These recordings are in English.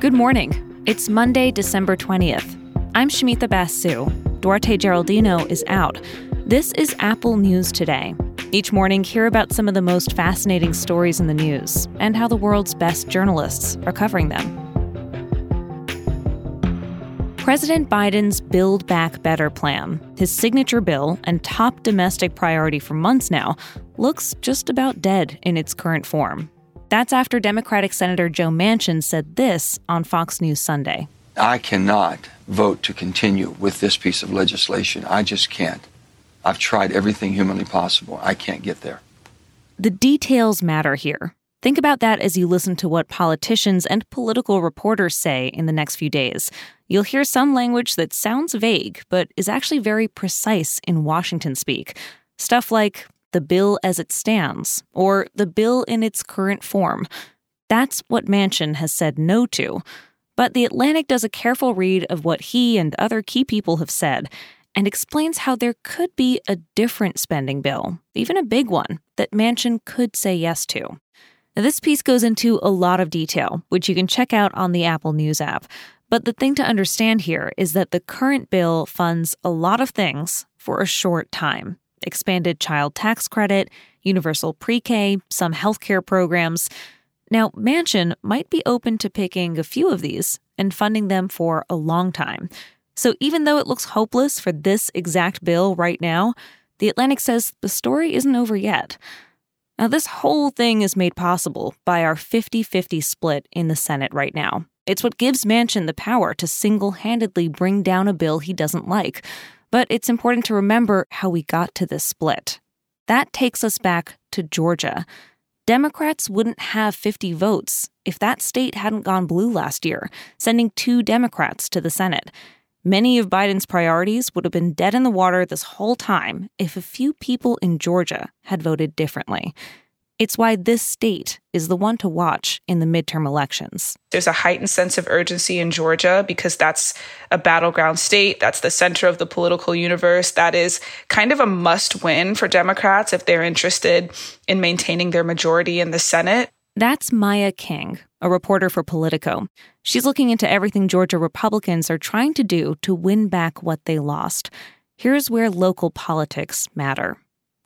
Good morning. It's Monday, December 20th. I'm Shamita Basu. Duarte Geraldino is out. This is Apple News Today. Each morning, hear about some of the most fascinating stories in the news and how the world's best journalists are covering them. President Biden's Build Back Better plan, his signature bill and top domestic priority for months now, looks just about dead in its current form. That's after Democratic Senator Joe Manchin said this on Fox News Sunday. I cannot vote to continue with this piece of legislation. I just can't. I've tried everything humanly possible. I can't get there. The details matter here. Think about that as you listen to what politicians and political reporters say in the next few days. You'll hear some language that sounds vague, but is actually very precise in Washington speak. Stuff like the bill as it stands or the bill in its current form. That's what Manchin has said no to. But The Atlantic does a careful read of what he and other key people have said and explains how there could be a different spending bill, even a big one, that Manchin could say yes to. Now, this piece goes into a lot of detail, which you can check out on the Apple News app. But the thing to understand here is that the current bill funds a lot of things for a short time expanded child tax credit, universal pre K, some healthcare programs. Now, Manchin might be open to picking a few of these and funding them for a long time. So even though it looks hopeless for this exact bill right now, The Atlantic says the story isn't over yet. Now, this whole thing is made possible by our 50 50 split in the Senate right now. It's what gives Manchin the power to single handedly bring down a bill he doesn't like. But it's important to remember how we got to this split. That takes us back to Georgia. Democrats wouldn't have 50 votes if that state hadn't gone blue last year, sending two Democrats to the Senate. Many of Biden's priorities would have been dead in the water this whole time if a few people in Georgia had voted differently. It's why this state is the one to watch in the midterm elections. There's a heightened sense of urgency in Georgia because that's a battleground state. That's the center of the political universe. That is kind of a must win for Democrats if they're interested in maintaining their majority in the Senate. That's Maya King, a reporter for Politico. She's looking into everything Georgia Republicans are trying to do to win back what they lost. Here's where local politics matter.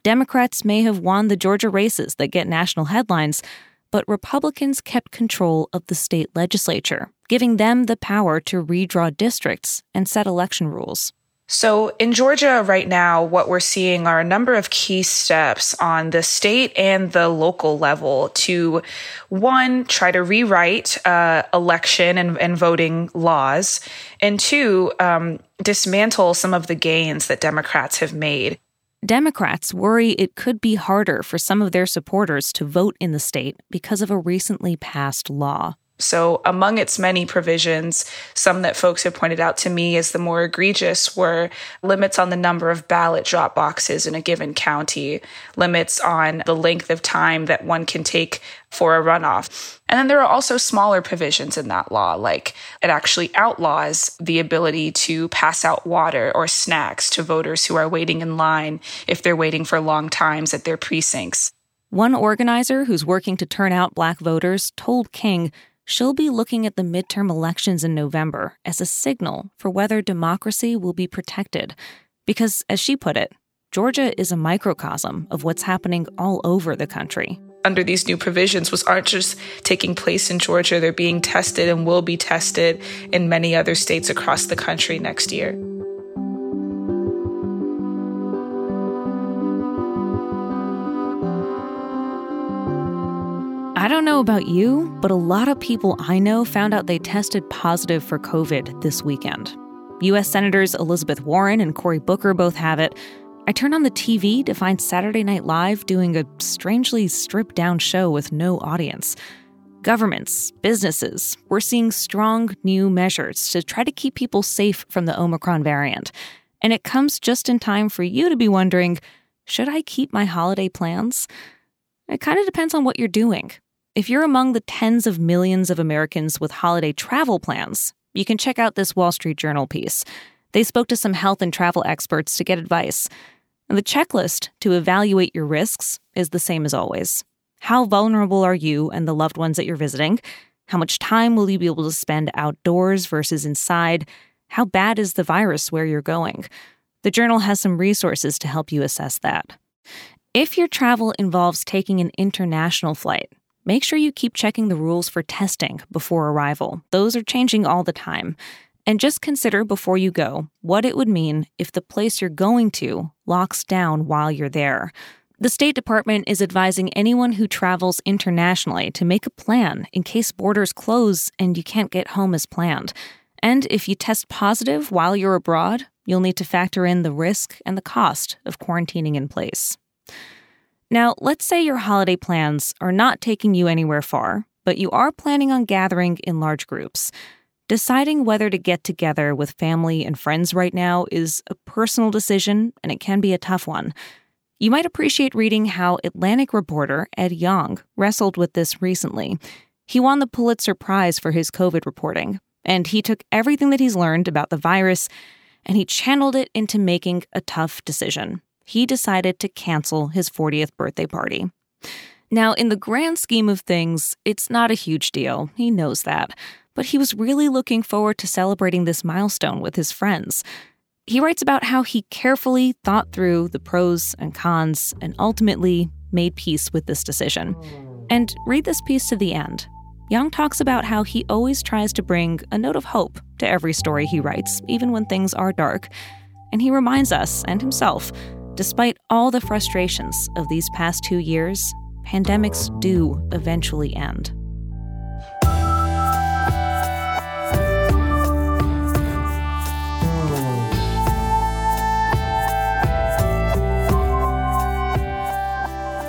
Democrats may have won the Georgia races that get national headlines, but Republicans kept control of the state legislature, giving them the power to redraw districts and set election rules. So in Georgia right now, what we're seeing are a number of key steps on the state and the local level to one, try to rewrite uh, election and, and, voting laws, and two, um, dismantle some of the gains that Democrats have made. Democrats worry it could be harder for some of their supporters to vote in the state because of a recently passed law. So, among its many provisions, some that folks have pointed out to me as the more egregious were limits on the number of ballot drop boxes in a given county, limits on the length of time that one can take for a runoff. And then there are also smaller provisions in that law, like it actually outlaws the ability to pass out water or snacks to voters who are waiting in line if they're waiting for long times at their precincts. One organizer who's working to turn out black voters told King she'll be looking at the midterm elections in November as a signal for whether democracy will be protected. Because, as she put it, Georgia is a microcosm of what's happening all over the country. Under these new provisions, was aren't just taking place in Georgia, they're being tested and will be tested in many other states across the country next year. Don't know about you, but a lot of people I know found out they tested positive for COVID this weekend. U.S. Senators Elizabeth Warren and Cory Booker both have it. I turned on the TV to find Saturday Night Live doing a strangely stripped down show with no audience. Governments, businesses, we're seeing strong new measures to try to keep people safe from the Omicron variant. And it comes just in time for you to be wondering should I keep my holiday plans? It kind of depends on what you're doing. If you're among the tens of millions of Americans with holiday travel plans, you can check out this Wall Street Journal piece. They spoke to some health and travel experts to get advice. The checklist to evaluate your risks is the same as always. How vulnerable are you and the loved ones that you're visiting? How much time will you be able to spend outdoors versus inside? How bad is the virus where you're going? The journal has some resources to help you assess that. If your travel involves taking an international flight, make sure you keep checking the rules for testing before arrival. Those are changing all the time. And just consider before you go what it would mean if the place you're going to locks down while you're there. The State Department is advising anyone who travels internationally to make a plan in case borders close and you can't get home as planned. And if you test positive while you're abroad, you'll need to factor in the risk and the cost of quarantining in place. Now, let's say your holiday plans are not taking you anywhere far, but you are planning on gathering in large groups. Deciding whether to get together with family and friends right now is a personal decision, and it can be a tough one. You might appreciate reading how Atlantic reporter Ed Yong wrestled with this recently. He won the Pulitzer Prize for his COVID reporting, and he took everything that he's learned about the virus and he channeled it into making a tough decision. He decided to cancel his 40th birthday party. Now, in the grand scheme of things, it's not a huge deal. He knows that. But he was really looking forward to celebrating this milestone with his friends. He writes about how he carefully thought through the pros and cons and ultimately made peace with this decision. And read this piece to the end. Yong talks about how he always tries to bring a note of hope to every story he writes, even when things are dark. And he reminds us and himself despite all the frustrations of these past two years, pandemics do eventually end.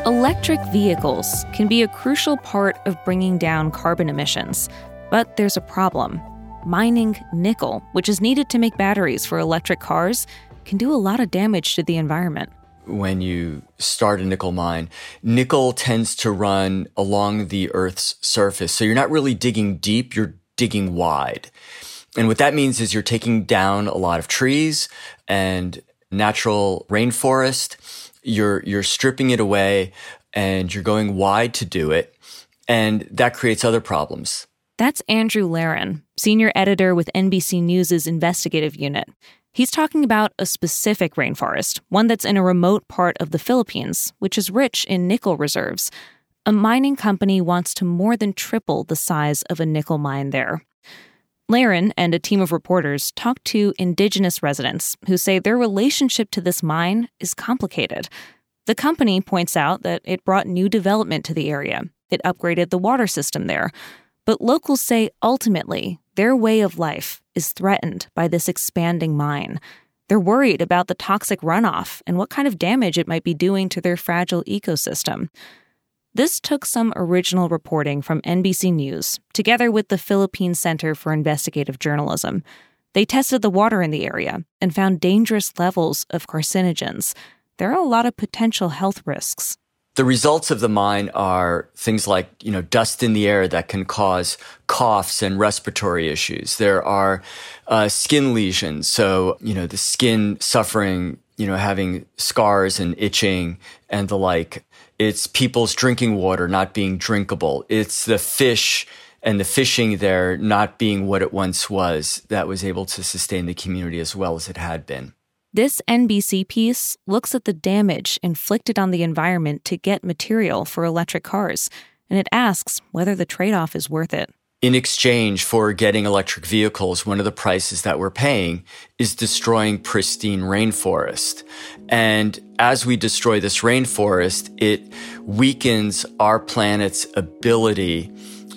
Electric vehicles can be a crucial part of bringing down carbon emissions, but there's a problem. Mining nickel, which is needed to make batteries for electric cars, can do a lot of damage to the environment. When you start a nickel mine, nickel tends to run along the Earth's surface. So you're not really digging deep, you're digging wide. And what that means is you're taking down a lot of trees and natural rainforest you're, you're stripping it away and you're going wide to do it. And that creates other problems. That's Andrew Lehren, senior editor with NBC News' investigative unit. He's talking about a specific rainforest, one that's in a remote part of the Philippines, which is rich in nickel reserves. A mining company wants to more than triple the size of a nickel mine there. Lehren and a team of reporters talked to indigenous residents who say their relationship to this mine is complicated. The company points out that it brought new development to the area, it upgraded the water system there. But locals say ultimately their way of life is threatened by this expanding mine. They're worried about the toxic runoff and what kind of damage it might be doing to their fragile ecosystem. This took some original reporting from NBC News, together with the Philippine Center for Investigative Journalism. They tested the water in the area and found dangerous levels of carcinogens. There are a lot of potential health risks. The results of the mine are things like, you know, dust in the air that can cause coughs and respiratory issues. There are uh, skin lesions. So, you know, the skin suffering, you know, having scars and itching and the like. It's people's drinking water not being drinkable. It's the fish and the fishing there not being what it once was that was able to sustain the community as well as it had been. This NBC piece looks at the damage inflicted on the environment to get material for electric cars, and it asks whether the trade off is worth it in exchange for getting electric vehicles, one of the prices that we're paying is destroying pristine rainforest. And as we destroy this rainforest, it weakens our planet's ability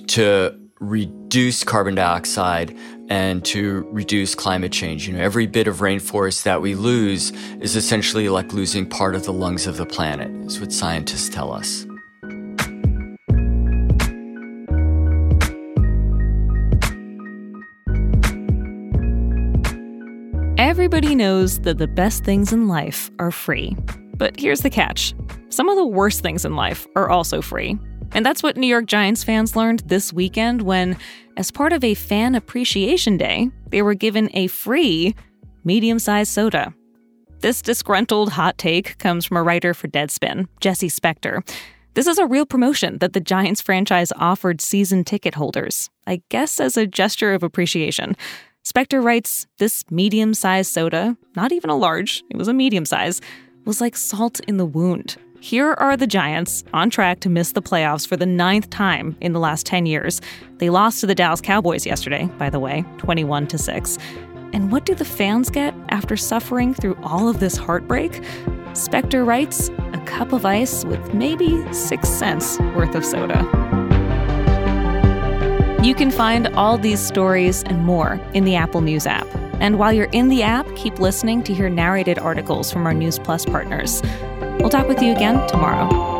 to reduce carbon dioxide and to reduce climate change. You know, every bit of rainforest that we lose is essentially like losing part of the lungs of the planet, is what scientists tell us. Everybody knows that the best things in life are free. But here's the catch some of the worst things in life are also free. And that's what New York Giants fans learned this weekend when, as part of a fan appreciation day, they were given a free medium sized soda. This disgruntled hot take comes from a writer for Deadspin, Jesse Spector. This is a real promotion that the Giants franchise offered season ticket holders, I guess as a gesture of appreciation. Spector writes this medium sized soda, not even a large, it was a medium size, was like salt in the wound. Here are the Giants on track to miss the playoffs for the ninth time in the last 10 years. They lost to the Dallas Cowboys yesterday, by the way, 21 to 6. And what do the fans get after suffering through all of this heartbreak? Spector writes a cup of ice with maybe six cents worth of soda. You can find all these stories and more in the Apple News app. And while you're in the app, keep listening to hear narrated articles from our News Plus partners. We'll talk with you again tomorrow.